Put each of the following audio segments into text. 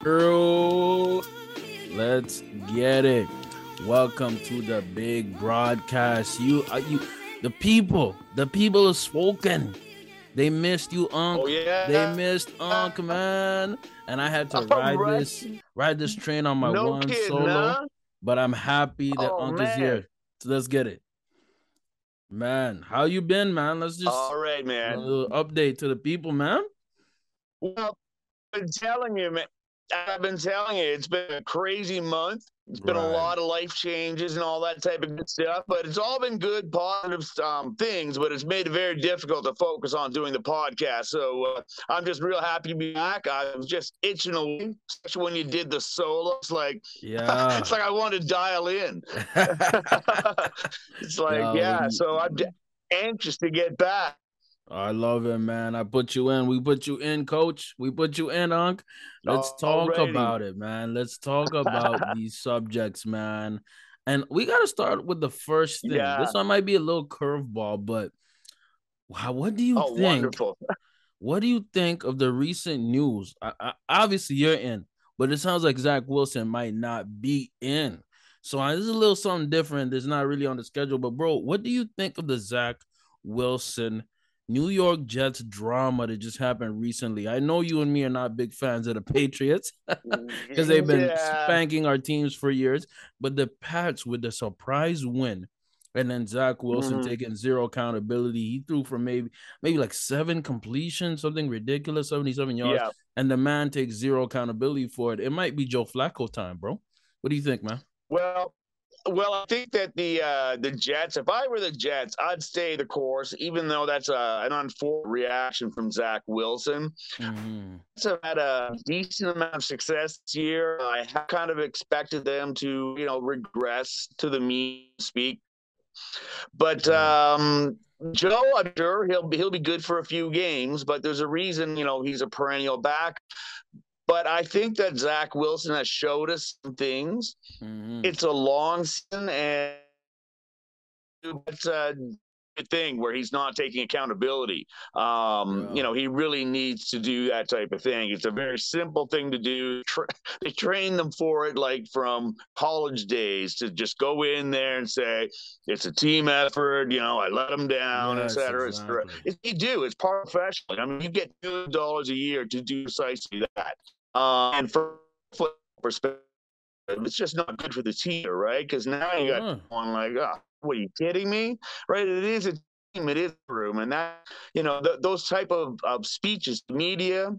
Girl, let's get it. Welcome to the big broadcast. You, uh, you, the people, the people have spoken. They missed you, Unc. Oh yeah. They missed Unc, man. And I had to ride right. this, ride this train on my no one kidding, solo. huh? But I'm happy that Oh, Unc is here. So let's get it, man. How you been, man? Let's just All right, man. a man. little update to the people, man. Well, I've been telling you, man. I've been telling you, it's been a crazy month. It's been Right. a lot of life changes and all that type of good stuff, but it's all been good, positive um, things. But it's made it very difficult to focus on doing the podcast. So uh, I'm just real happy to be back. I was just itching away, especially when you did the solo. It's like Yeah. it's like I want to dial in. it's like Yo, yeah. So I'm anxious to get back. I love it, man. I put you in. We put you in, coach. We put you in, Unc. Let's talk Alrighty. about it, man. Let's talk about these subjects, man. And we got to start with the first thing. Yeah. This one might be a little curveball, but wow, what do you Oh, think? wonderful. What do you think of the recent news? I, I, obviously, you're in, but it sounds like Zach Wilson might not be in. So uh, this is a little something different. That's not really on the schedule. But bro, what do you think of the Zach Wilson New York Jets drama that just happened recently? I know you and me are not big fans of the Patriots because they've been Yeah. spanking our teams for years. But the Pats with the surprise win, and then Zach Wilson Mhm. taking zero accountability. He threw for maybe maybe like seven completions, something ridiculous, 77 yards, Yeah. and the man takes zero accountability for it. It might be Joe Flacco time, bro. What do you think, man? Well, well, I think that the uh, the Jets. If I were the Jets, I'd stay the course, even though that's a, an unfortunate reaction from Zach Wilson. Mhm. Have had a decent amount of success this year. I have kind of expected them to, you know, regress to the mean speak. But Yeah. um, Joe, I'm sure he'll be he'll be good for a few games. But there's a reason, you know, he's a perennial back. But I think that Zach Wilson has showed us some things. Mhm. It's a long season, and it's a good thing where he's not taking accountability. Um, Yeah. You know, he really needs to do that type of thing. It's a very simple thing to do. Tra- they train them for it, like from college days, to just go in there and say it's a team effort. You know, I let them down, Yes, et cetera, et cetera. exactly. It- You do. It's professional. I mean, you get two dollars a year to do precisely that. Uh, and from foot perspective, it's just not good for the team, right? Because now you got Yeah. one like, oh, what are you kidding me? Right? It is a team. It is a room, and that you know th- those type of, of speeches, media,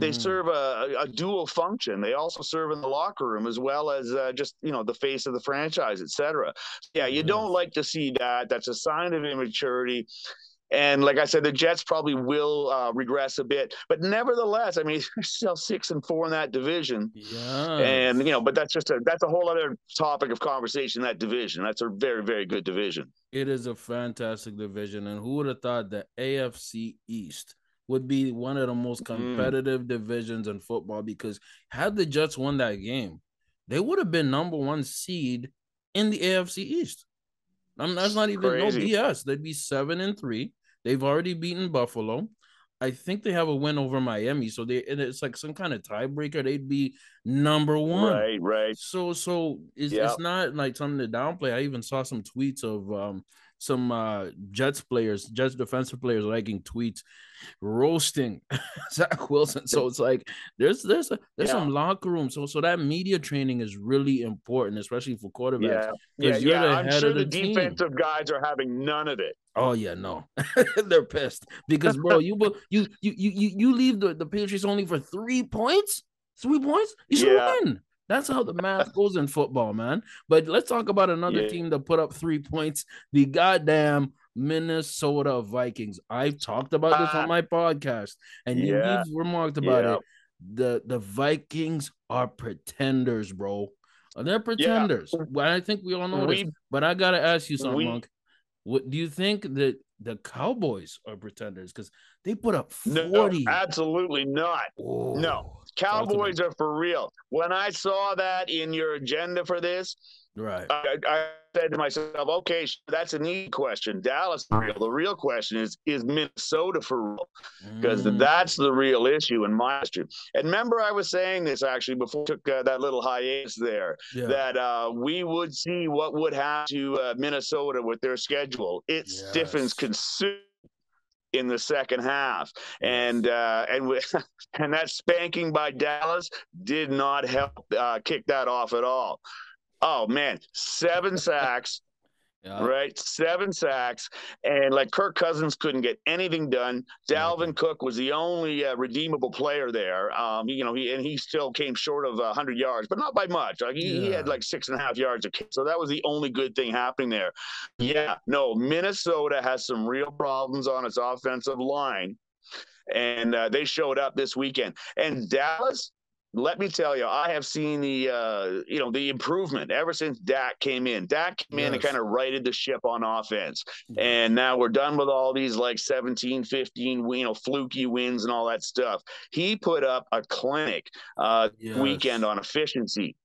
they Mhm. serve a, a dual function. They also serve in the locker room as well as uh, just you know the face of the franchise, et cetera. Yeah, you don't like to see that. That's a sign of immaturity. And like I said, the Jets probably will uh, regress a bit, but nevertheless, I mean, they're still six and four in that division. Yeah. And you know, but that's just a that's a whole other topic of conversation. That division, that's a very very good division. It is a fantastic division, and who would have thought that AFC East would be one of the most Mm. competitive divisions in football? Because had the Jets won that game, they would have been number one seed in the AFC East. I mean, that's not even Crazy. no BS. They'd be seven and three. They've already beaten Buffalo. I think they have a win over Miami, so they and it's like some kind of tiebreaker. They'd be number one. Right, right. So so it's, Yeah. it's not like something to downplay. I even saw some tweets of um some uh Jets players, Jets defensive players liking tweets roasting Zach Wilson. So it's like there's there's a, there's Yeah. some locker room. So so that media training is really important, especially for quarterbacks. Yeah, yeah, yeah. the I'm sure of the, the team. defensive guys are having none of it. Oh yeah, no, they're pissed because bro, you you you you you leave the, the Patriots only for three points, three points. You should Yeah. win. That's how the math goes in football, man. But let's talk about another Yeah. team that put up three points. The goddamn Minnesota Vikings. I've talked about this Ah. on my podcast, and you, Yeah. you've remarked about Yeah. it. The the Vikings are pretenders, bro. They're pretenders. Well, I think we all know this. But I gotta ask you something, We- Monk. What do you think that the Cowboys are pretenders? Because they put up no, 40. absolutely not. Oh, no. Cowboys are for real. When I saw that in your agenda for this, Right. I, I said to myself, okay, that's a neat question. Dallas real. The real question is, is Minnesota for real? Because mm. that's the real issue in my history. And remember, I was saying this actually before we took uh, that little hiatus there, yeah. that uh, we would see what would happen to uh, Minnesota with their schedule. It yes. stiffens considerably in the second half, and uh, and we, and that spanking by Dallas did not help uh, kick that off at all. Oh man, seven sacks. Yeah. Right, seven sacks, and like Kirk Cousins couldn't get anything done. Dalvin Cook was the only uh, redeemable player there. Um, you know, he and he still came short of hundred yards, but not by much. Like he, yeah. he had like six and a half yards, of. so that was the only good thing happening there. Yeah, no, Minnesota has some real problems on its offensive line, and uh, they showed up this weekend. And Dallas, let me tell you, I have seen the uh, you know the improvement ever since Dak came in. Dak came yes. in and kind of righted the ship on offense, and now we're done with all these like 17, 15, you know, fluky wins and all that stuff. He put up a clinic uh, yes. weekend on efficiency.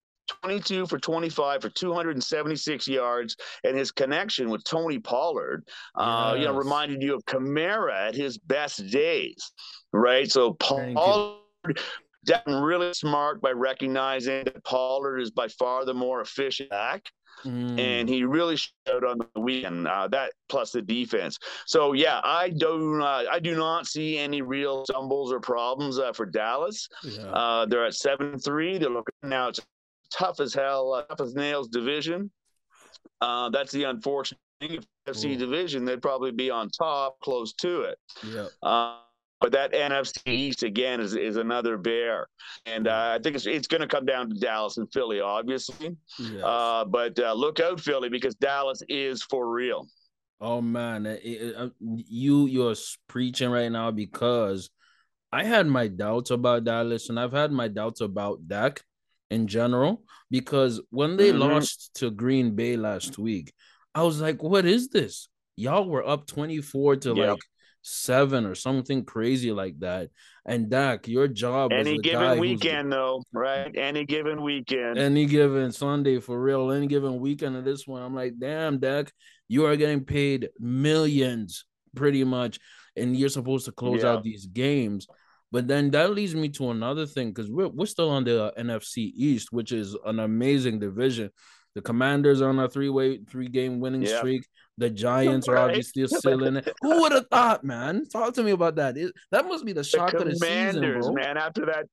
22 for 25 for 276 yards, and his connection with Tony Pollard, uh, yes. you know, reminded you of Kamara at his best days, right? So Pollard Devin really smart by recognizing that Pollard is by far the more efficient back. Mm. And he really showed on the weekend uh, that plus the defense. So yeah, I do not, I do not see any real stumbles or problems uh, for Dallas. Yeah. Uh, they're at seven three. They're looking now. It's tough as hell, uh, tough as nails division. Uh, that's the unfortunate thing. If FC division, they'd probably be on top, close to it. Yeah. But that NFC East again is, is another bear, and uh, I think it's it's going to come down to Dallas and Philly, obviously. Yes. Uh, but uh, look out, Philly, because Dallas is for real. Oh man, it, it, uh, you you're preaching right now because I had my doubts about Dallas, and I've had my doubts about Dak in general because when they mm-hmm. lost to Green Bay last week, I was like, "What is this? Y'all were up twenty four to like." Seven or something crazy like that. And Dak, your job any given weekend though, right? Any given weekend, any given Sunday for real, any given weekend of this one. I'm like, damn, Dak, you are getting paid millions pretty much, and you're supposed to close yeah. out these games. But then that leads me to another thing because we're we're still on the uh, NFC East, which is an amazing division. The Commanders are on a three-way, three-game winning yeah. streak. The Giants right. are obviously still in it. Who would have thought, man? Talk to me about that. It, that must be the shock the of the season, bro. Man, after that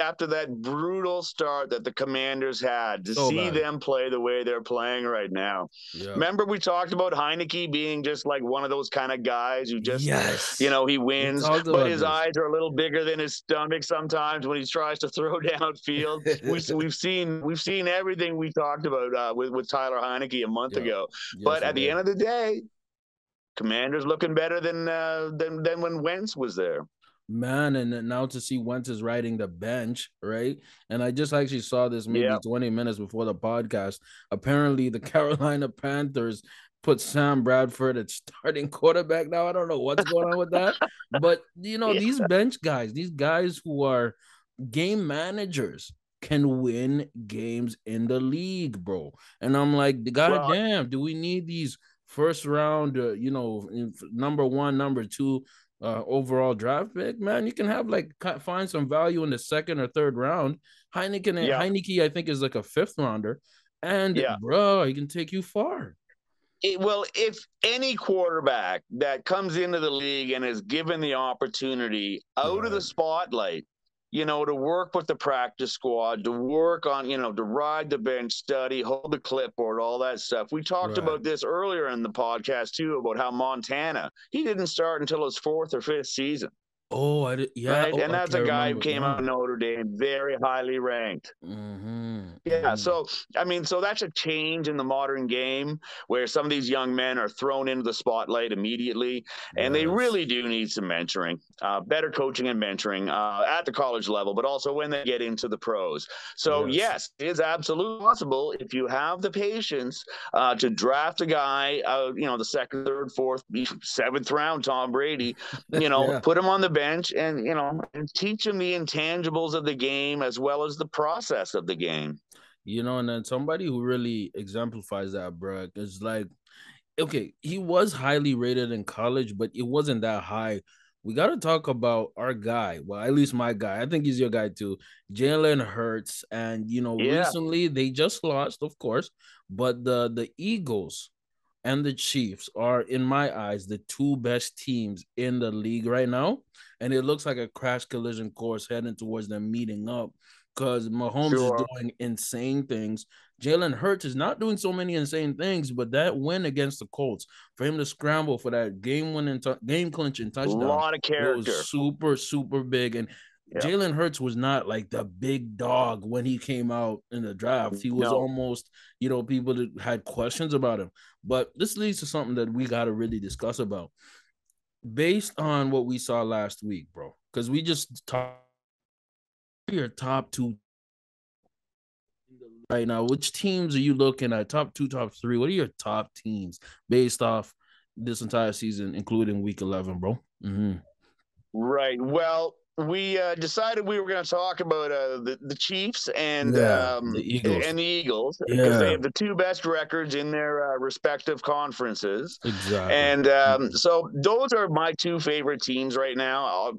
after that brutal start that the Commanders had to so see bad. them play the way they're playing right now. Yeah. Remember we talked about Heinicke being just like one of those kind of guys who just yes. you know, he wins, but his this. eyes are a little bigger than his stomach sometimes when he tries to throw downfield. we, we've seen we've seen everything we talked about uh, with with Tyler Heinicke a month yeah. ago. Yes, but at the end of the day, Commanders looking better than uh, than than when Wentz was there man and now to see Wentz is riding the bench right and i just actually saw this maybe yeah. 20 minutes before the podcast apparently the carolina panthers put sam bradford at starting quarterback now i don't know what's going on with that but you know yeah. these bench guys these guys who are game managers can win games in the league bro and i'm like god well, damn do we need these first round uh, you know number one number two uh, overall draft pick, man, you can have like find some value in the second or third round. Heineken, yeah. Heinicke, I think, is like a fifth rounder, and yeah. bro, he can take you far. It, well, if any quarterback that comes into the league and is given the opportunity out of the spotlight you know, to work with the practice squad, to work on, you know, to ride the bench, study, hold the clipboard, all that stuff. We talked right. about this earlier in the podcast too about how Montana, he didn't start until his fourth or fifth season. Oh, I did, yeah. Right? Oh, and that's a guy who came out of Notre Dame, very highly ranked. Mm-hmm. Yeah. Mm-hmm. So, I mean, so that's a change in the modern game where some of these young men are thrown into the spotlight immediately, and yes. they really do need some mentoring, uh, better coaching and mentoring uh, at the college level, but also when they get into the pros. So, yes, yes it is absolutely possible if you have the patience uh, to draft a guy, uh, you know, the second, third, fourth, seventh round, Tom Brady, you know, yeah. put him on the bench and you know and teach them the intangibles of the game as well as the process of the game You know, and then somebody who really exemplifies that, bro, is like, okay, he was highly rated in college, but it wasn't that high. We got to talk about our guy. Well, at least my guy. I think he's your guy too. Jalen Hurts. And, you know, yeah. recently they just lost, of course, but the the Eagles and the Chiefs are, in my eyes, the two best teams in the league right now. And it looks like a crash collision course heading towards them meeting up because Mahomes sure. is doing insane things. Jalen Hurts is not doing so many insane things, but that win against the Colts for him to scramble for that game winning, t- game clinching touchdown, a lot of character, was super super big. And Jalen Hurts was not like the big dog when he came out in the draft. He was no. almost, you know, people that had questions about him. But this leads to something that we got to really discuss about. Based on what we saw last week, bro, because we just talked your top two right now. Which teams are you looking at? Top two, top three. What are your top teams based off this entire season, including week 11, bro? Mm-hmm. Right. Well, we uh, decided we were going to talk about uh, the, the Chiefs and yeah, um, the Eagles. and the Eagles because yeah. they have the two best records in their uh, respective conferences. Exactly. And um, so those are my two favorite teams right now. Uh,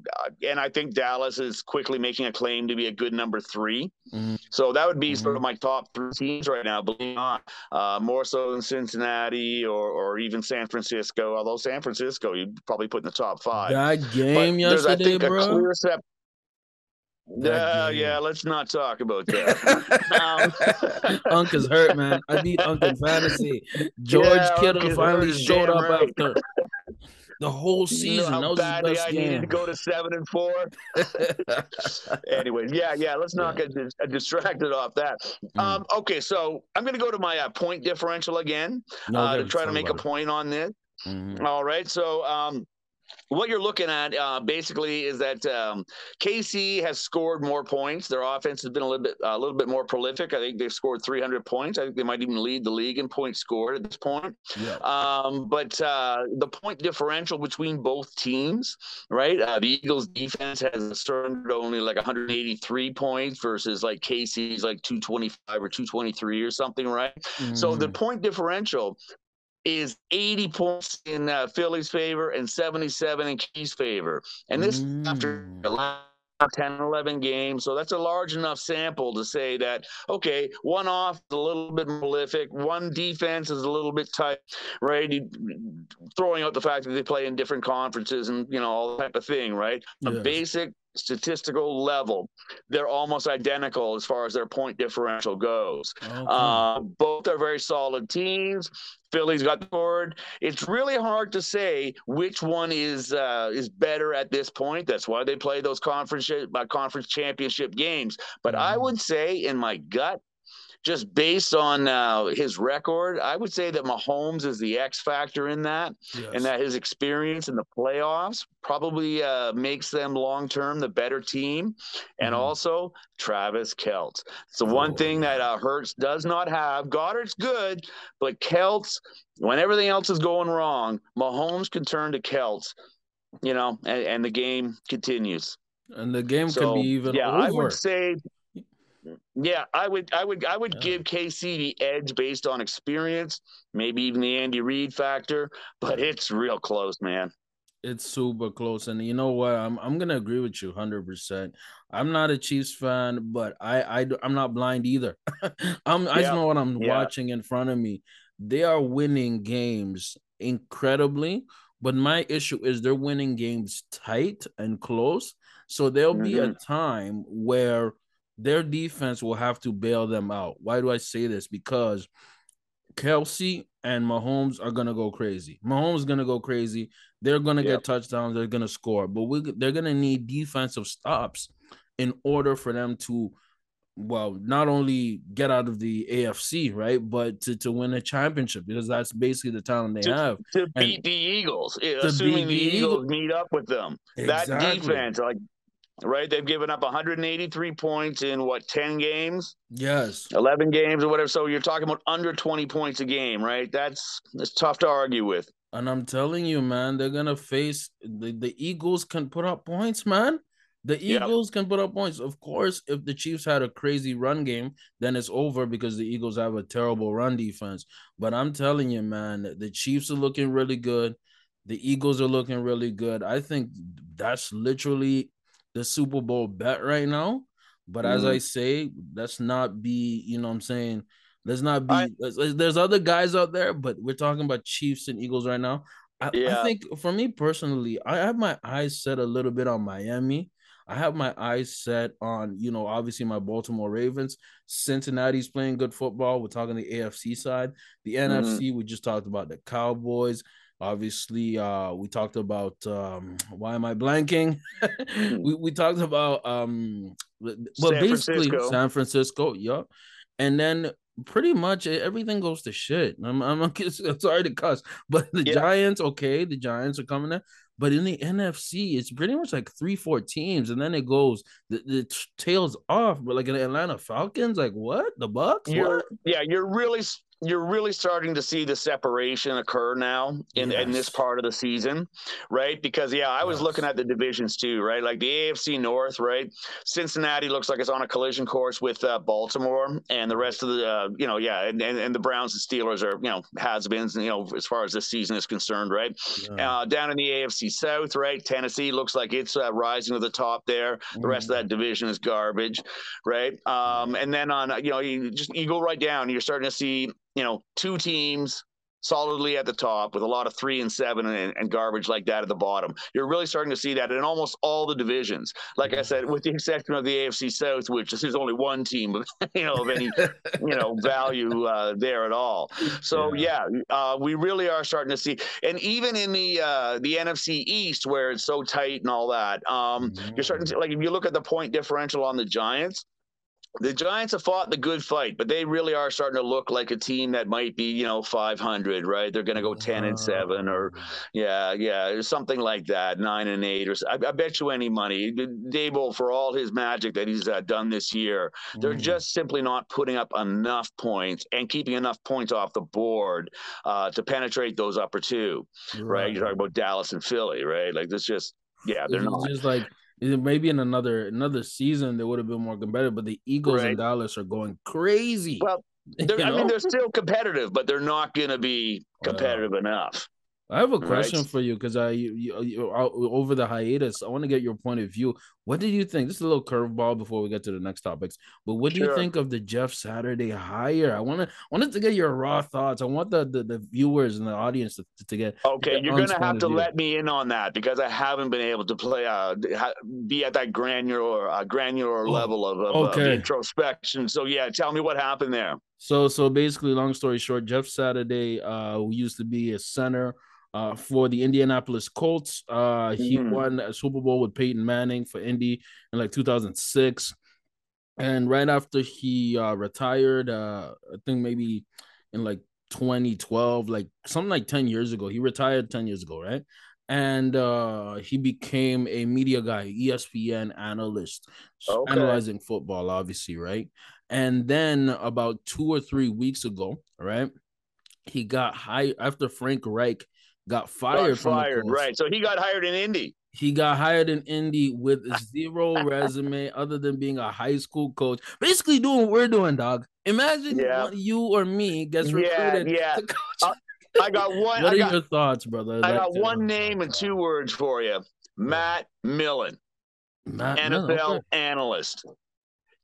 and I think Dallas is quickly making a claim to be a good number 3 mm-hmm. So that would be mm-hmm. sort of my top three teams right now, believe it or not. Uh, more so than Cincinnati or, or even San Francisco. Although San Francisco, you'd probably put in the top five. That game but yesterday, bro. Yeah, yeah. Let's not talk about that. um, Unc is hurt, man. I beat Unc in fantasy. George yeah, Kittle finally showed up right. after the whole season. You know that was the best I game. needed to go to seven and four. Anyways, yeah, yeah. Let's not yeah. get distracted off that. Mm. Um, okay, so I'm going to go to my uh, point differential again no, uh, to try to make a point on this. Mm-hmm. All right, so um, what you're looking at uh, basically is that um, KC has scored more points. Their offense has been a little bit a little bit more prolific. I think they've scored 300 points. I think they might even lead the league in points scored at this point. Yeah. Um, but uh, the point differential between both teams, right? Uh, the Eagles' defense has surrendered only like 183 points versus like KC's like 225 or 223 or something, right? Mm-hmm. So the mm-hmm. point differential is 80 points in uh, Philly's favor and 77 in KC's favor. And this mm. after 10, 11 games. So that's a large enough sample to say that, okay, one off is a little bit prolific, one defense is a little bit tight, right? Throwing out the fact that they play in different conferences and, you know, all that type of thing, right? Yes. A basic statistical level, they're almost identical as far as their point differential goes. Okay. Uh, both are very solid teams. Philly's got the board. It's really hard to say which one is uh, is better at this point. That's why they play those conference uh, conference championship games. But mm-hmm. I would say, in my gut, just based on uh, his record, I would say that Mahomes is the X factor in that, yes. and that his experience in the playoffs probably uh, makes them long term the better team. And mm-hmm. also Travis Kelce. It's the oh. one thing that uh, Hurts does not have. Goedert's good, but Kelce, when everything else is going wrong, Mahomes can turn to Kelce, you know, and, and the game continues. And the game so, could be even yeah, over. I would say yeah, I would, I would, I would yeah. give KC the edge based on experience, maybe even the Andy Reid factor, but it's real close, man. It's super close, and you know what? I'm I'm gonna agree with you 100. percent I'm not a Chiefs fan, but I I I'm not blind either. I'm I just know what I'm yeah. watching in front of me. They are winning games incredibly, but my issue is they're winning games tight and close. So there'll mm-hmm. be a mm-hmm. time where their defense will have to bail them out. Why do I say this? Because Kelce and Mahomes are gonna go crazy. Mahomes is gonna go crazy. They're gonna yep. get touchdowns. They're gonna score, but we they're gonna need defensive stops in order for them to, well, not only get out of the AFC right, but to, to win a championship because that's basically the talent they to, have to beat the Eagles. Assuming the Eagles, Eagles meet up with them, exactly. that defense, like right? They've given up 183 points in what 10 games? Yes. 11 games or whatever. So you're talking about under 20 points a game, right? That's that's tough to argue with. And I'm telling you, man, they're gonna face the, the Eagles can put up points, man. The Eagles yep. can put up points. Of course, if the Chiefs had a crazy run game, then it's over because the Eagles have a terrible run defense. But I'm telling you, man, the Chiefs are looking really good. The Eagles are looking really good. I think that's literally the Super Bowl bet right now. But mm-hmm. as I say, let's not be, you know what I'm saying? Let's not be, I, there's other guys out there, but we're talking about Chiefs and Eagles right now. I, yeah. I think for me personally, I have my eyes set a little bit on Miami I have my eyes set on, you know, obviously my Baltimore Ravens. Cincinnati's playing good football. We're talking the AFC side. The mm-hmm. NFC, we just talked about the Cowboys. Obviously, uh, we talked about um, why am I blanking? we, we talked about um well San basically Francisco. San Francisco, yep. And then pretty much everything goes to shit. I'm I'm, I'm sorry to cuss, but the yeah. Giants, okay, the Giants are coming in. But in the NFC, it's pretty much like three, four teams, and then it goes the, the tails off. But like in Atlanta Falcons, like what the Bucks? You're, what? Yeah, you're really you're really starting to see the separation occur now in, yes. in this part of the season, right? Because yeah, I was yes. looking at the divisions too, right? Like the AFC North, right? Cincinnati looks like it's on a collision course with uh, Baltimore, and the rest of the, uh, you know, yeah, and, and, and the Browns and Steelers are, you know, has-beens, you know, as far as this season is concerned, right? Yeah. Uh, down in the AFC South, right? Tennessee looks like it's uh, rising to the top there. The mm rest of that mm. division is garbage, right? Um, and then on, you know, you just you go right down, you're starting to see you know, two teams solidly at the top with a lot of three and seven and, and, garbage like that at the bottom. You're really starting to see that in almost all the divisions. Like I said, with the exception of the AFC South, which there's only one team, of, you know, of any, you know, value uh, there at all. So yeah, yeah uh, we really are starting to see, and even in the uh, the NFC East where it's so tight and all that, um, mm-hmm. you're starting to like if you look at the point differential on the Giants the Giants have fought the good fight, but they really are starting to look like a team that might be, you know, 500, right? They're going to go 10 and seven, or yeah, yeah, something like that, nine and eight, or I, I bet you any money. Daboll, for all his magic that he's uh, done this year, they're mm. just simply not putting up enough points and keeping enough points off the board uh, to penetrate those upper two, right. right? You're talking about Dallas and Philly, right? Like this, just yeah, they're it's not just like maybe in another another season they would have been more competitive, but the Eagles right. and Dallas are going crazy. Well, I mean they're still competitive, but they're not going to be competitive enough. I have a question right. for you because I you, you, you, over the hiatus, I want to get your point of view. What did you think? This is a little curveball before we get to the next topics. But what do sure. you think of the Jeff Saturday hire? I want to wanted to get your raw thoughts. I want the the, the viewers and the audience to, to get. Okay, you're gonna have to let me in on that because I haven't been able to play uh be at that granular uh, granular oh, level of, of, okay. of introspection. So yeah, tell me what happened there. So so basically, long story short, Jeff Saturday, uh, who used to be a center uh, for the Indianapolis Colts. Uh, he mm-hmm. won a Super Bowl with Peyton Manning for Indy in like 2006. And right after he uh, retired, uh, I think maybe in like 2012, like something like 10 years ago, he retired 10 years ago, right? And uh, he became a media guy, ESPN analyst, okay. analyzing football, obviously, right? And then about two or three weeks ago, right? He got hired after Frank Reich got fired. Got fired, right? So he got hired in Indy. He got hired in Indy with zero resume other than being a high school coach. Basically, doing what we're doing, dog. Imagine yeah. you or me gets recruited yeah, yeah. Uh, I got one. what I are got, your thoughts, brother? I got one name and two words for you: Matt Millen, Matt NFL Millen, okay. analyst.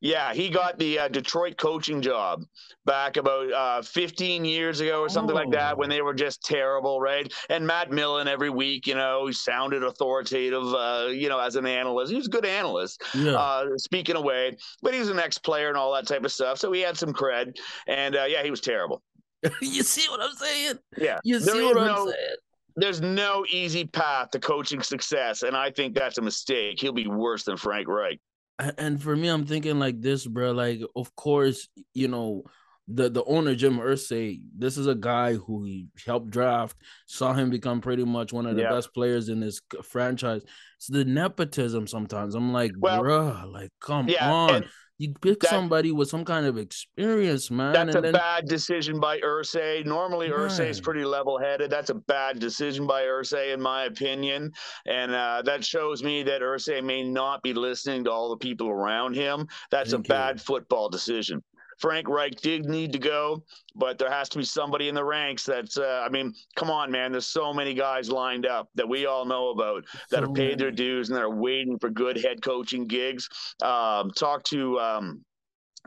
Yeah, he got the uh, Detroit coaching job back about uh, 15 years ago or something oh. like that when oh. they were just terrible, right? And Matt Millen every week, you know, he sounded authoritative, uh, you know, as an analyst. He was a good analyst, yeah. Uh, speaking away, but he was an ex-player and all that type of stuff, so he had some cred. And uh, yeah, he was terrible. you see what I'm saying? Yeah, you see what no, I'm saying? There's no easy path to coaching success, and I think that's a mistake. He'll be worse than Frank Reich and for me, I'm thinking like this, bro. Like, of course, you know, the the owner Jim Irsay, this is a guy who he helped draft, saw him become pretty much one of the yeah. best players in this franchise. It's the nepotism sometimes. I'm like, well, bro, like, come yeah, on. And, You pick that, somebody with some kind of experience, man. That's a then, bad decision by Irsay. Normally, Irsay is pretty level-headed. That's a bad decision by Irsay, in my opinion, and uh, that shows me that Irsay may not be listening to all the people around him. That's Thank a bad you. football decision. Frank Reich did need to go, but there has to be somebody in the ranks that's, uh, I mean, come on, man. There's so many guys lined up that we all know about that so have paid their dues and that are waiting for good head coaching gigs. Um, talk to, um,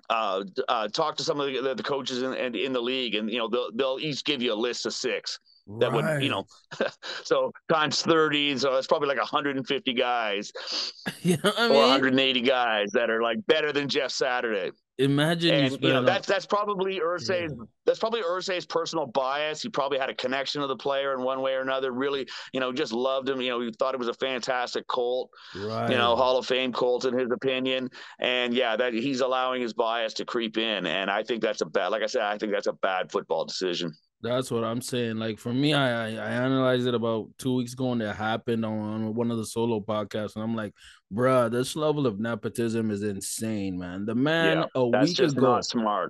uh, uh, talk to some of the, the coaches in, in, in the league, and you know they'll they'll each give you a list of six that right. would you know so times 30 so that's probably like 150 guys you know I mean? or 180 guys that are like better than jeff saturday imagine and, you, you know that's that's probably Irsay's yeah. that's probably Irsay's personal bias. He probably had a connection to the player in one way or another. Really, you know, just loved him. You know, he thought it was a fantastic Colt. Right. You know, Hall of Fame Colt in his opinion. And yeah, that he's allowing his bias to creep in. And I think that's a bad. Like I said, I think that's a bad football decision. That's what I'm saying. Like for me, I, I, I analyzed it about two weeks ago, and it happened on, on one of the solo podcasts, and I'm like, bruh, this level of nepotism is insane, man. The man yeah, a week ago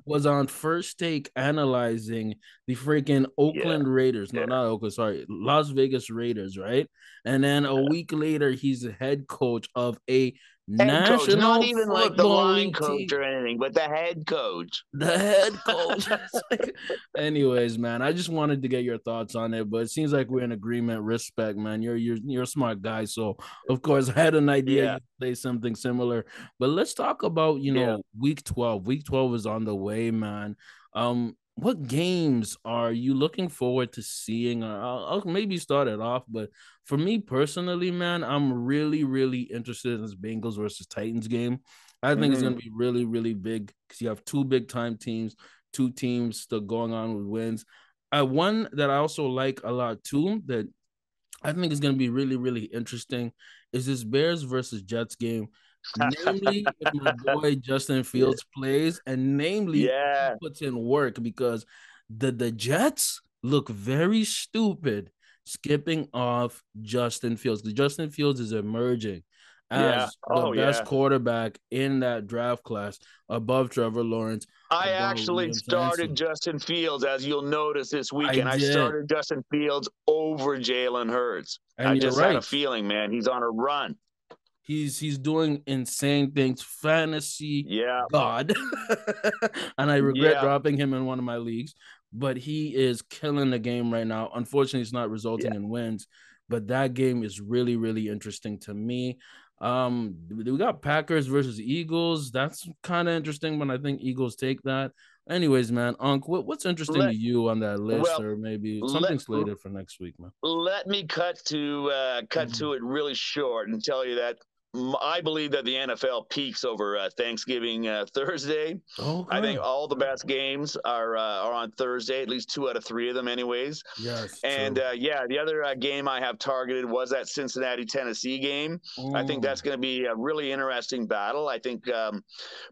was on first take analyzing the freaking Oakland yeah. Raiders. No, yeah. not Oakland, sorry, Las Vegas Raiders, right? And then a week later, he's the head coach of a National coach, not even like the line coach team. or anything, but the head coach. The head coach. anyways, man, I just wanted to get your thoughts on it, but it seems like we're in agreement. Respect, man. You're you're you're a smart guy, so of course I had an idea yeah. say something similar. But let's talk about you know yeah. week twelve. Week twelve is on the way, man. Um, what games are you looking forward to seeing? I'll, I'll, maybe start it off, but for me personally, man, I'm really, really interested in this Bengals versus Titans game. I think mm-hmm. it's going to be really, really big because you have two big time teams, two teams still going on with wins. Uh, one that I also like a lot too, that I think is going to be really, really interesting, is this Bears versus Jets game namely if my boy Justin Fields plays, and namely yeah. puts in work because the the Jets look very stupid skipping off Justin Fields. The Justin Fields is emerging as yeah. oh, the best yeah. quarterback in that draft class above Trevor Lawrence. I actually started Justin Fields, as you'll notice this weekend. I, I started Justin Fields over Jalen Hurts. And I just right. had a feeling, man, he's on a run. He's he's doing insane things. Fantasy, yeah, God, and I regret yeah. dropping him in one of my leagues. But he is killing the game right now. Unfortunately, it's not resulting yeah. in wins. But that game is really really interesting to me. Um, we got Packers versus Eagles. That's kind of interesting, but I think Eagles take that. Anyways, man, Unc, what, what's interesting let, to you on that list, well, or maybe something let, slated for next week, man? Let me cut to uh, cut mm-hmm. to it really short and tell you that I believe that the NFL peaks over uh, Thanksgiving uh, Thursday. Okay. I think all the best games are uh, are on Thursday, at least two out of three of them, anyways. Yes. And uh, yeah, the other uh, game I have targeted was that Cincinnati Tennessee game. Ooh. I think that's going to be a really interesting battle. I think um,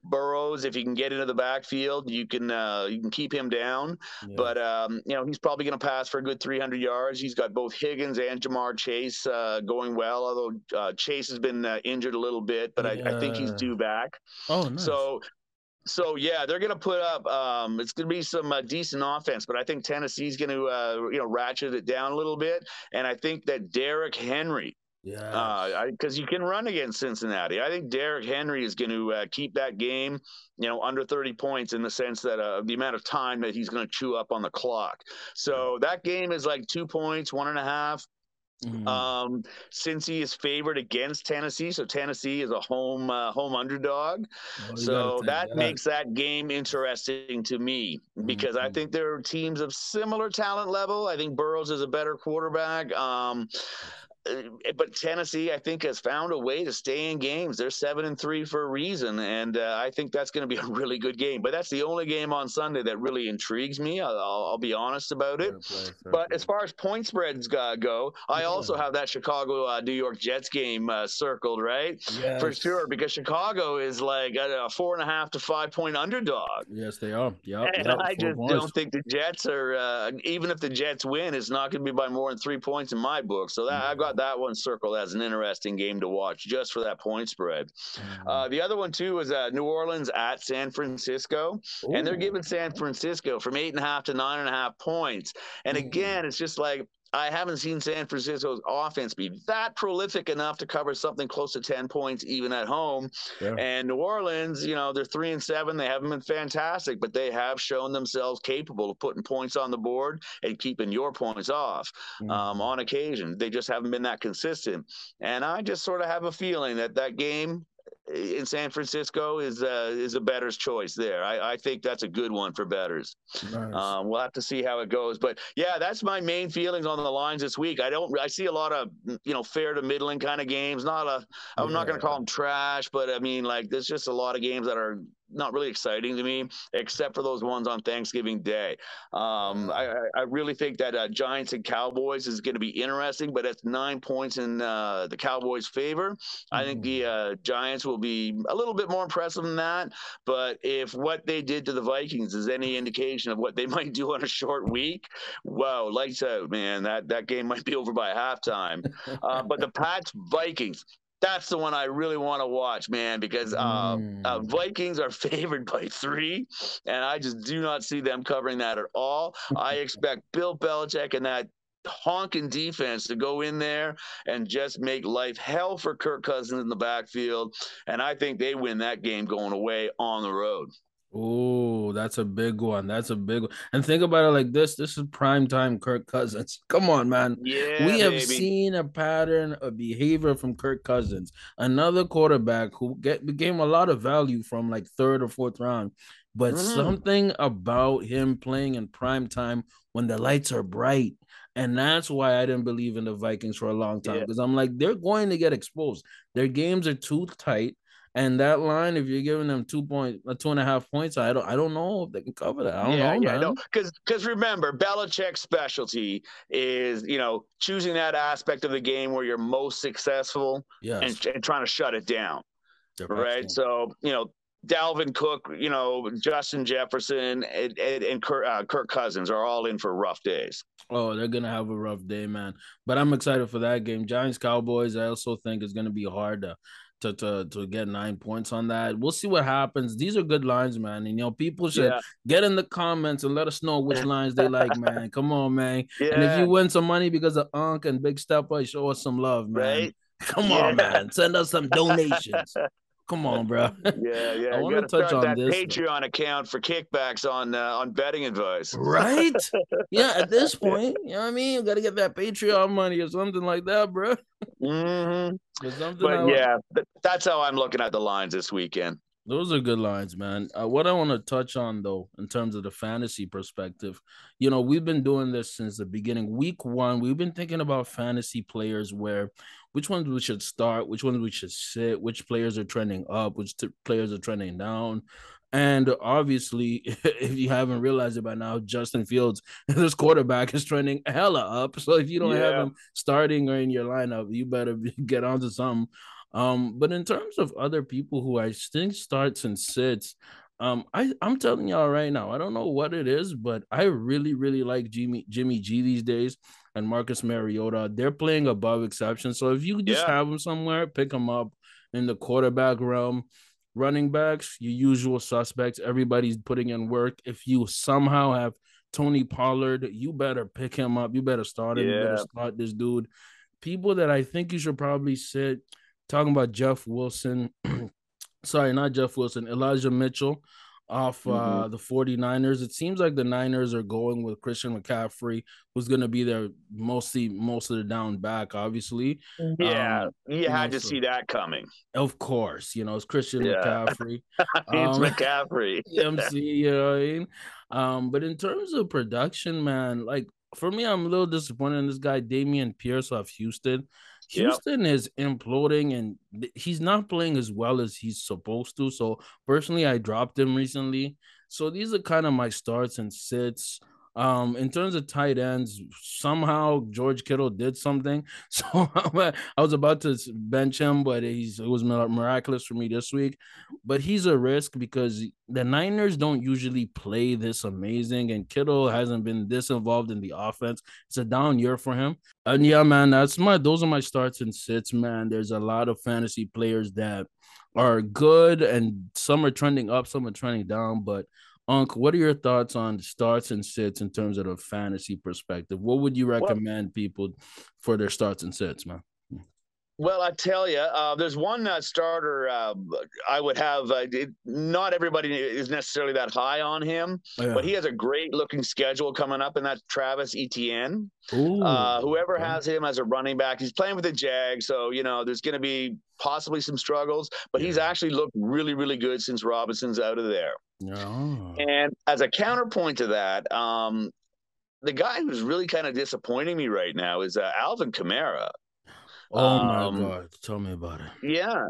Burrows, if he can get into the backfield, you can uh, you can keep him down. Yeah. But um, you know he's probably going to pass for a good 300 yards. He's got both Higgins and Ja'Marr Chase going well, although Chase has been injured a little bit, but yeah. I, I, think he's due back. Oh, nice. So, so yeah, they're going to put up. Um, it's going to be some uh, decent offense, but I think Tennessee's going to uh, you know ratchet it down a little bit, and I think that Derrick Henry. Yeah, because uh, you can run against Cincinnati. I think Derrick Henry is going to uh, keep that game, you know, under 30 points in the sense that uh, the amount of time that he's going to chew up on the clock. So that game is like two points, one and a half. Mm-hmm. Um, since he is favored against Tennessee, so Tennessee is a home uh, home underdog, so that, that, makes that game interesting to me because mm-hmm. I think there are teams of similar talent level. I think Burrows is a better quarterback. Um, but Tennessee, I think, has found a way to stay in games. They're seven and three for a reason, and uh, I think that's going to be a really good game. But that's the only game on Sunday that really intrigues me. I'll, I'll be honest about it. Fair play, fair but play. as far as point spreads go, I yeah. also have that Chicago uh, New York Jets game uh, circled, right? Yes. For sure, because Chicago is like a four and a half to five point underdog. Yes, they are. Yeah, and yep, I just points. don't think the Jets are. Uh, even if the Jets win, it's not going to be by more than three points in my book. So that mm-hmm. I got that one circled as an interesting game to watch just for that point spread. Mm-hmm. Uh, the other one too was uh, New Orleans at San Francisco, Ooh. and they're giving San Francisco from eight and a half to nine and a half points. And mm-hmm. again, it's just like I haven't seen San Francisco's offense be that prolific enough to cover something close to 10 points even at home. Yeah. And New Orleans, you know, they're three and seven. They haven't been fantastic, but they have shown themselves capable of putting points on the board and keeping your points off mm-hmm. um, on occasion. They just haven't been that consistent. And I just sort of have a feeling that that game in San Francisco is uh, is a better's choice there. I, I think that's a good one for bettors. Nice. Um, we'll have to see how it goes, but yeah, that's my main feelings on the lines this week. I don't I see a lot of you know fair to middling kind of games. Not a I'm yeah. not going to call them trash, but I mean like there's just a lot of games that are not really exciting to me, except for those ones on Thanksgiving Day. Um, I, I, really think that uh, Giants and Cowboys is going to be interesting, but it's nine points in uh, the Cowboys' favor. I think the mm-hmm. uh, Giants will be a little bit more impressive than that. But if what they did to the Vikings is any indication of what they might do on a short week, wow, lights out, man. That that game might be over by halftime. Uh, but the Pats Vikings, that's the one I really want to watch, man, because uh, mm. uh, Vikings are favored by three, and I just do not see them covering that at all. I expect Bill Belichick and that honking defense to go in there and just make life hell for Kirk Cousins in the backfield, and I think they win that game going away on the road. Oh, that's a big one. That's a big one. And think about it like this: this is prime time Kirk Cousins. Come on, man. Yeah, we have baby. seen a pattern of behavior from Kirk Cousins, another quarterback who get became a lot of value from like third or fourth round. But mm. something about him playing in prime time when the lights are bright. And that's why I didn't believe in the Vikings for a long time because yeah. I'm like, they're going to get exposed. Their games are too tight. And that line, if you're giving them two point, uh, two and a half points, I don't, I don't know if they can cover that. I don't yeah, know, yeah, man. no, because because remember, Belichick's specialty is you know choosing that aspect of the game where you're most successful, yes. and, and trying to shut it down. right. So you know, Dalvin Cook, you know, Justin Jefferson, and, and, and Kirk, uh, Kirk, Cousins are all in for rough days. Oh, they're gonna have a rough day, man. But I'm excited for that game. Giants Cowboys. I also think is gonna be hard to to, to to get nine points on that. We'll see what happens. These are good lines, man. And you know, people should yeah. get in the comments and let us know which lines they like, man. Come on, man. Yeah. And if you win some money because of Unc and Big Steppa, show us some love, man. Right? Come yeah. on, man. Send us some donations. Come on, bro. Yeah, yeah. I want to touch on that this. Patreon account for kickbacks on uh, on betting advice. Right? yeah. At this point, you know what I mean. You got to get that Patreon money or something like that, bro. Mm-hmm. But yeah, that's how I'm looking at the lines this weekend. Those are good lines, man. Uh, what I want to touch on, though, in terms of the fantasy perspective, you know, we've been doing this since the beginning. Week one, we've been thinking about fantasy players where which ones we should start, which ones we should sit, which players are trending up, which t- players are trending down. And obviously, if you haven't realized it by now, Justin Fields, this quarterback, is trending hella up. So if you don't yeah. have him starting or in your lineup, you better get onto something. Um, but in terms of other people who I think starts and sits, um, I I'm telling y'all right now, I don't know what it is, but I really really like Jimmy Jimmy G these days and Marcus Mariota. They're playing above exception. So if you just yeah. have them somewhere, pick them up in the quarterback realm. Running backs, your usual suspects. Everybody's putting in work. If you somehow have Tony Pollard, you better pick him up. You better start him. Yeah. You better start this dude. People that I think you should probably sit. Talking about Jeff Wilson. Sorry, not Jeff Wilson. Elijah Mitchell off uh, mm-hmm. the 49ers. It seems like the Niners are going with Christian McCaffrey, who's going to be there mostly most of the down back, obviously. Yeah, um, you had know, to so, see that coming. Of course, you know, it's Christian yeah. McCaffrey. it's um, McCaffrey. MC, you know what I mean? Um, but in terms of production, man, like for me, I'm a little disappointed in this guy, Dameon Pierce of Houston. Houston yep. is imploding and he's not playing as well as he's supposed to. So personally, I dropped him recently. So these are kind of my starts and sits. Um, in terms of tight ends, somehow George Kittle did something. So I was about to bench him, but he's it was miraculous for me this week. But he's a risk because the Niners don't usually play this amazing, and Kittle hasn't been this involved in the offense. It's a down year for him. And yeah, man, that's my those are my starts and sits, man. There's a lot of fantasy players that are good, and some are trending up, some are trending down, but Unc, what are your thoughts on starts and sits in terms of a fantasy perspective? What would you recommend well, people for their starts and sits, man? Well, I tell you, uh, there's one uh, starter uh, I would have. Uh, it, not everybody is necessarily that high on him, yeah. but he has a great looking schedule coming up, and that's Travis Etienne. Ooh, uh, whoever okay. has him as a running back, he's playing with the Jag, so you know there's going to be possibly some struggles, but yeah. he's actually looked really, really good since Robinson's out of there. Oh. And as a counterpoint to that, um, the guy who's really kind of disappointing me right now is uh, Alvin Kamara. Oh um, my god! Tell me about it. Yeah,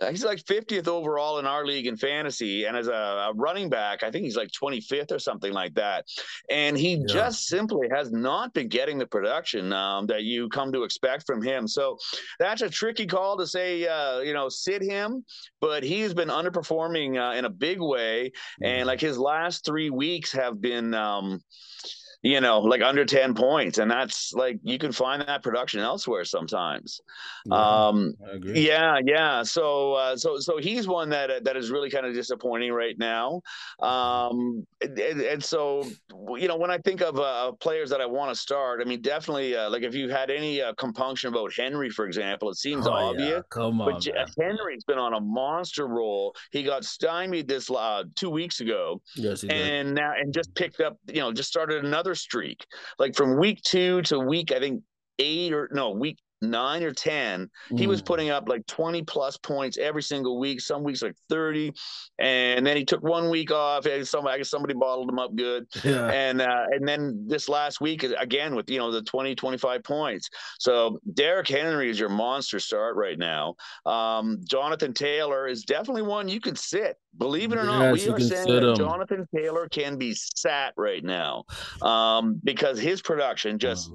uh, he's like 50th overall in our league in fantasy, and as a, a running back, I think he's like 25th or something like that. And he yeah. just simply has not been getting the production um, that you come to expect from him. So that's a tricky call to say, uh, you know, sit him. But he's been underperforming uh, in a big way, and like his last three weeks have been. Um, you know, like under 10 points. And that's like you can find that production elsewhere sometimes. Yeah, um yeah, yeah. So uh, so so he's one that that is really kind of disappointing right now. Um and, and so you know, when I think of uh, players that I want to start, I mean definitely uh, like if you had any uh, compunction about Henry for example, it seems oh, obvious. Yeah. Come on. But man. Henry's been on a monster roll. He got stymied this uh, 2 weeks ago. Yes, and did. now and just picked up, you know, just started another streak. Like from week two to week, I think eight or no, week nine or 10, mm. he was mm. putting up like 20 plus points every single week, some weeks like 30. And then he took one week off. Some, I guess somebody bottled him up good. Yeah. And, uh, and then this last week, again, with, you know, the 20, 25 points. So Derrick Henry is your monster start right now. Um, Jonathan Taylor is definitely one you could sit. Believe it or not, we are saying that. Jonathan Taylor can be sat right now um, because his production just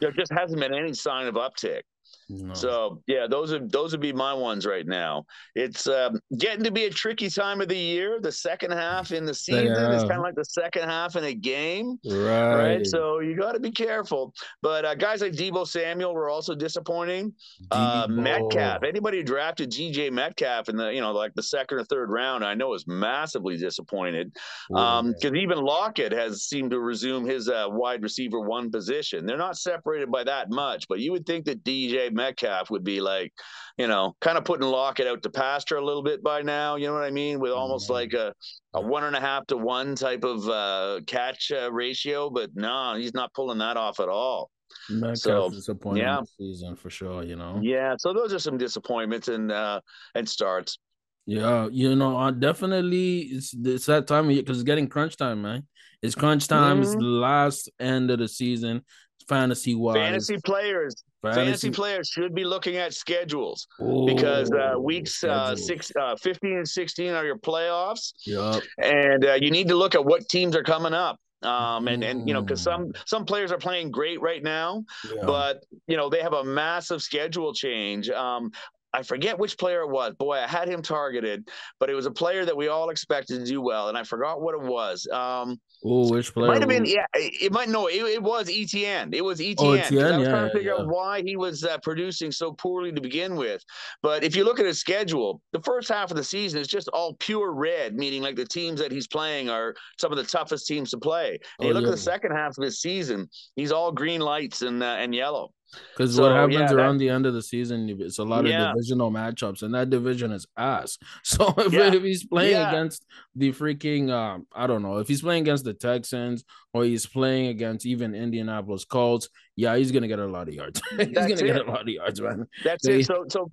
there just hasn't been any sign of uptick. No. So yeah, those are those would be my ones right now. It's um, getting to be a tricky time of the year. The second half in the season yeah. is kind of like the second half in a game, right? right? So you got to be careful. But uh, guys like Deebo Samuel were also disappointing. Uh, Metcalf, anybody who drafted G.J. Metcalf in the you know like the second or third round, I know is massively disappointed. Because um, even Lockett has seemed to resume his uh, wide receiver one position. They're not separated by that much, but you would think that DJ Metcalf would be like, you know, kind of putting Lockett out to pasture a little bit by now. You know what I mean? With almost mm-hmm. like a, a one and a half to one type of uh, catch uh, ratio. But no, he's not pulling that off at all. Metcalf so, disappointing yeah. season for sure, you know. Yeah, so those are some disappointments and uh and starts. Yeah, you know, uh, definitely it's it's that time of year because it's getting crunch time, man. It's crunch time. Mm-hmm. It's the last end of the season fantasy wise. Fantasy players, fantasy. players should be looking at schedules Ooh, because uh, weeks uh, six, uh, 15 and 16 are your playoffs. Yep. And uh, you need to look at what teams are coming up. Um, and, and, you know, cause some, mm. some players are playing great right now, yeah. but you know, they have a massive schedule change. Um, I forget which player it was. Boy, I had him targeted, but it was a player that we all expected to do well, and I forgot what it was. Um, Oh, which player? Might have been, yeah. It might no. It, it was ETN. It was ETN. Oh, Etienne I was yeah, trying to figure yeah. out why he was uh, producing so poorly to begin with. But if you look at his schedule, the first half of the season is just all pure red, meaning like the teams that he's playing are some of the toughest teams to play. And oh, you look yeah. at the second half of his season, he's all green lights and uh, and yellow. Because so, what happens yeah, around that, the end of the season, it's a lot of divisional matchups, and that division is ass. So if, yeah. if he's playing against the freaking, um, I don't know, if he's playing against the Texans or he's playing against even Indianapolis Colts, yeah, he's gonna get a lot of yards. he's gonna it. get a lot of yards, man. That's so it. So so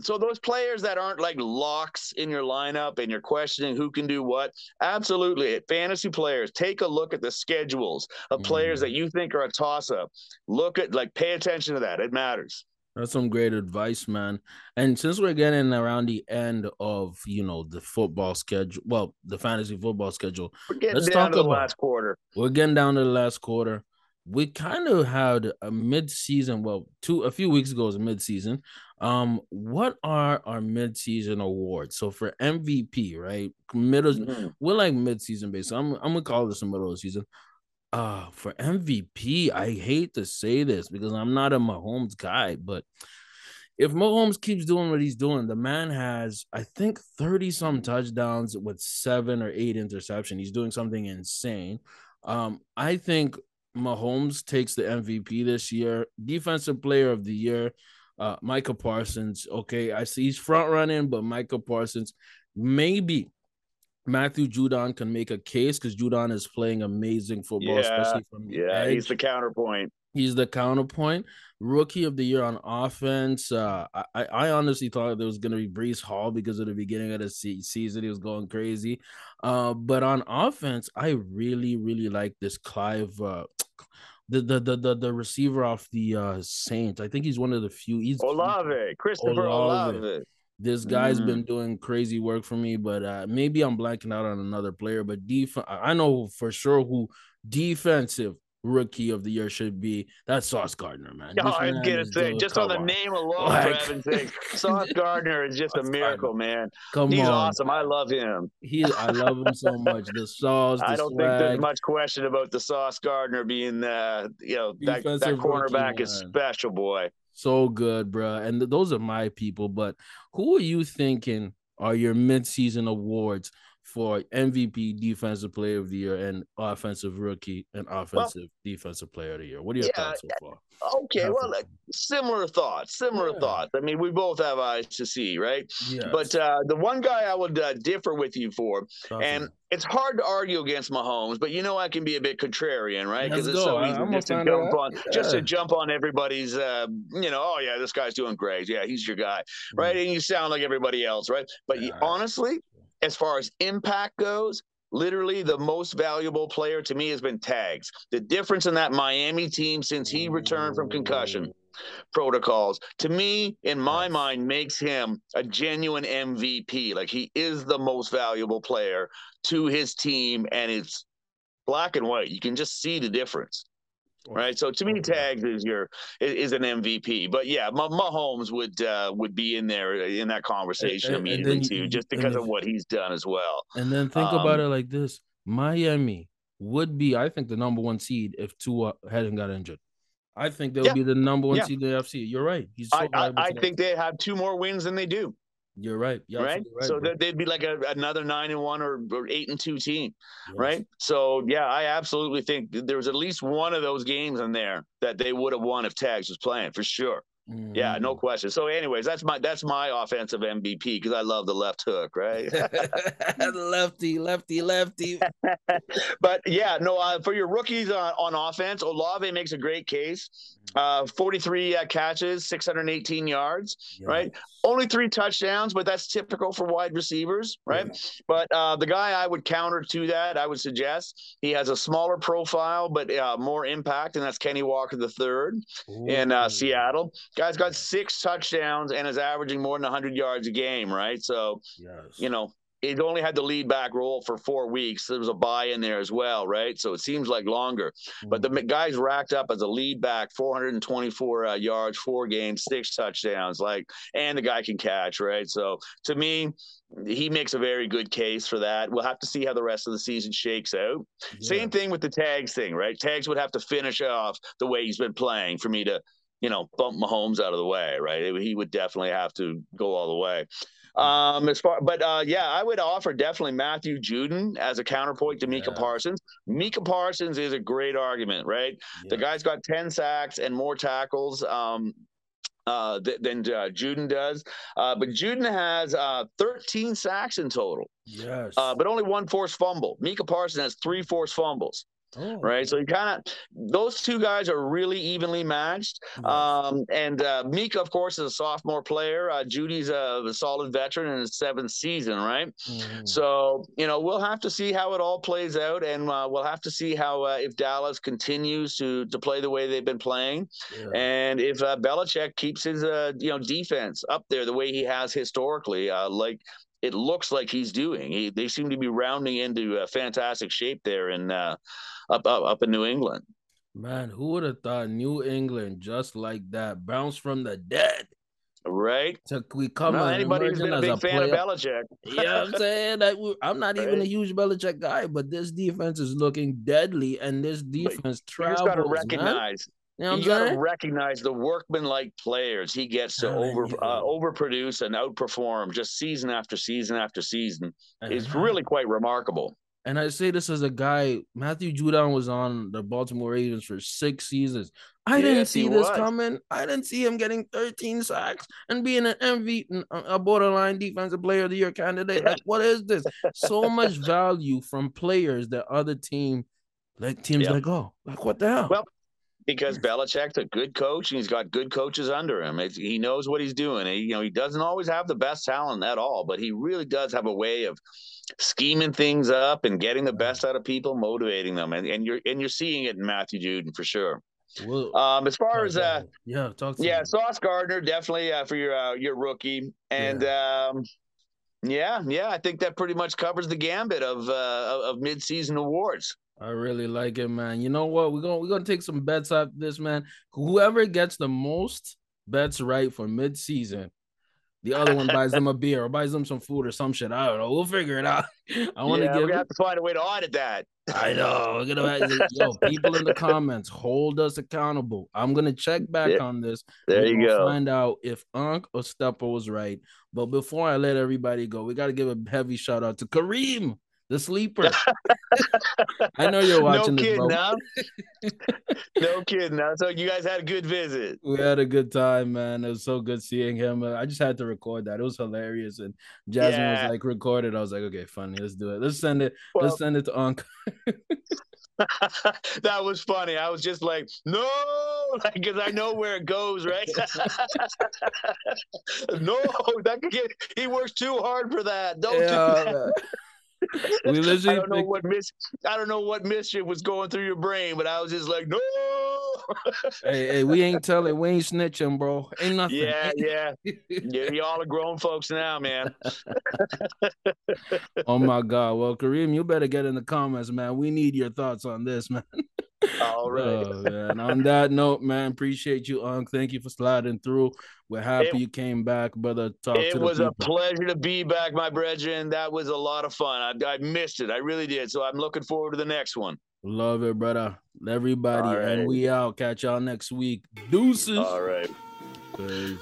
so those players that aren't like locks in your lineup and you're questioning who can do what, absolutely. Fantasy players, take a look at the schedules of players mm. that you think are a toss up. Look at like pay attention to that. It matters. That's some great advice, man. And since we're getting around the end of you know the football schedule, well, the fantasy football schedule, we're getting let's down talk to the last quarter. We're getting down to the last quarter. We kind of had a mid-season, well, two a few weeks ago was a mid-season. Um, what are our mid-season awards? So for MVP, right? Middle, mm-hmm. we're like mid-season based. So I'm I'm gonna call this a middle of the season. Uh, for MVP, I hate to say this because I'm not a Mahomes guy, but if Mahomes keeps doing what he's doing, the man has, I think, 30 some touchdowns with seven or eight interception. He's doing something insane. Um, I think Mahomes takes the MVP this year. Defensive player of the year, uh, Micah Parsons. Okay, I see he's front running, but Micah Parsons, maybe Matthew Judon can make a case because Judon is playing amazing football, yeah, especially from yeah, edge. he's the counterpoint. He's the counterpoint. Rookie of the year on offense. Uh, I, I honestly thought there was going to be Breece Hall because of the beginning of the season. He was going crazy. Uh, but on offense, I really, really like this Clive. Uh, the, the the the the receiver off the uh Saints. I think he's one of the few. He's Olave, Christopher Olave. Olave. This guy's mm. been doing crazy work for me, but uh, maybe I'm blanking out on another player. But defense, I know for sure who defensive rookie of the year should be. That's Sauce Gardner, man. Oh, I get it. Say, just on the on. name alone, like, for heaven's sake, Sauce Gardner is just Sauce a miracle, Gardner. man. Come He's on. awesome. I love him. He, I love him so much. The sauce. The I don't swag. think there's much question about the Sauce Gardner being, uh, you know, that, that cornerback is special, boy. So good, bro. And th- those are my people. But who are you thinking are your midseason awards for MVP, Defensive Player of the Year, and Offensive Rookie and Offensive well, Defensive Player of the Year? What are your yeah, thoughts so far? Okay, well, like, similar thoughts. Similar yeah. thoughts. I mean, we both have eyes to see, right? Yes. But uh, the one guy I would uh, differ with you for, and it's hard to argue against Mahomes, but you know I can be a bit contrarian, right? Because it's so easy just to jump on, yeah. just to jump on everybody's, uh, you know, oh yeah, this guy's doing great, yeah, he's your guy, right? And you sound like everybody else, right? But yeah. honestly, as far as impact goes, literally the most valuable player to me has been Tags. The difference in that Miami team since he returned from concussion protocols to me in my mind makes him a genuine MVP like he is the most valuable player to his team and it's black and white. You can just see the difference right? So to me, Tags is your is an MVP. But yeah, Mahomes would uh, would be in there in that conversation and, immediately and too, just because of what he's done as well. And then think um, about it like this: Miami would be, I think, the number one seed if Tua hadn't got injured. I think they'll yeah. be the number one yeah. seed in the FC. You're right. He's so I, I, I think they have two more wins than they do. You're right. You're right. right. So bro. they'd be like a, another nine and one or, or eight and two team. Yes. Right. So yeah, I absolutely think there was at least one of those games in there that they would have won if Tags was playing for sure. Mm-hmm. Yeah, no question. So, anyways, that's my that's my offensive MVP because I love the left hook, right? lefty, lefty, lefty. but yeah, no. Uh, for your rookies on, on offense, Olave makes a great case. Uh, 43 uh, catches, 618 yards, yes. right? Only three touchdowns, but that's typical for wide receivers, right? Yeah. But uh, the guy I would counter to that, I would suggest he has a smaller profile, but uh, more impact, and that's Kenny Walker the third in uh, Seattle. Guy's got six touchdowns and is averaging more than 100 yards a game, right? So, yes. you know, he's only had the lead back role for four weeks. There was a bye in there as well, right? So it seems like longer. Mm-hmm. But the mm-hmm. guy's racked up as a lead back, 424 uh, yards, four games, six touchdowns, like, and the guy can catch, right? So to me, he makes a very good case for that. We'll have to see how the rest of the season shakes out. Yeah. Same thing with the tags thing, right? Tags would have to finish off the way he's been playing for me to, you know, bump Mahomes out of the way, right? He would definitely have to go all the way. Um, as far, but uh, yeah, I would offer definitely Matthew Judon as a counterpoint to Micah yeah. Parsons. Micah Parsons is a great argument, right? Yeah. The guy's got ten sacks and more tackles. Um, uh, th- than uh, Judon does. Uh, but Judon has uh, 13 sacks in total. Yes. Uh, but only one forced fumble. Micah Parsons has three forced fumbles. Oh. Right. So you kind of those two guys are really evenly matched. Yes. Um, and uh, Micah, of course, is a sophomore player. Uh, Judy's a, a, solid veteran in his seventh season, right? Mm-hmm. So you know we'll have to see how it all plays out, and uh, we'll have to see how uh, if Dallas continues to to play the way they've been playing, yeah. and if uh, Belichick keeps his uh, you know defense up there the way he has historically, like it looks like he's doing. He, they seem to be rounding into a fantastic shape there uh, up, up up in New England. Man, who would have thought New England just like that bounced from the dead? Right. To we come no, anybody who's been a big a fan player. of Belichick. yeah, I'm saying that I'm not right. even a huge Belichick guy, but this defense is looking deadly, and this defense but travels. You just got to recognize. Man you, know you got to recognize the workman-like players he gets to oh, over uh, overproduce and outperform just season after season after season. It's really quite remarkable. And I say this as a guy, Matthew Judon was on the Baltimore Ravens for six seasons. I yes, didn't see this was. coming. I didn't see him getting 13 sacks and being an MVP, a borderline defensive player of the year candidate. Like, what is this? So much value from players that other team, like teams yep. like, oh, like what the hell? Well, because Belichick's a good coach and he's got good coaches under him. It's, he knows what he's doing. He, you know, he doesn't always have the best talent at all, but he really does have a way of scheming things up and getting the best out of people, motivating them. And, and you're and you're seeing it in Matthew Judon for sure. Well, um, as far as uh, yeah, talk yeah. Sauce Gardner definitely uh, for your uh, your rookie, and yeah. um, yeah, yeah, I think that pretty much covers the gambit of uh, of mid season awards. I really like it, man. You know what? We're gonna we're gonna take some bets off this, man. Whoever gets the most bets right for mid-season, the other one buys them a beer or buys them some food or some shit. I don't know. We'll figure it out. I want to yeah, give. We have to find a way to audit that. I know. We're gonna yo people in the comments hold us accountable. I'm gonna check back yeah. on this. There you go. Find out if Unc or Steppa was right. But before I let everybody go, we got to give a heavy shout out to Kareem the sleeper. I know you're watching. No kidding, no kidding, now. So you guys had a good visit. We had a good time, man. It was so good seeing him. Uh, I just had to record that. It was hilarious, and Jasmine yeah. was like, "Recorded." I was like, "Okay, funny. Let's do it. Let's send it. Well, let's send it to Unc." that was funny. I was just like, no, because I know where it goes, right? no, that could get. He works too hard for that. Don't yeah, do that we literally I don't know what mis- I don't know what mischief was going through your brain, but I was just like, no. hey, hey, we ain't telling, we ain't snitching, bro. Ain't nothing. Yeah, yeah, yeah. Y'all are grown folks now, man. oh my God. Well, Kareem, you better get in the comments, man. We need your thoughts on this, man. All right. Oh, man. On that note, man, appreciate you, Unc. Thank you for sliding through. We're happy it, you came back, brother. Talk it was people. a pleasure to be back, my brethren. That was a lot of fun. I, I missed it. I really did. So I'm looking forward to the next one. Love it, brother. Everybody. Right. And we out. Catch y'all next week. Deuces. All right. Peace.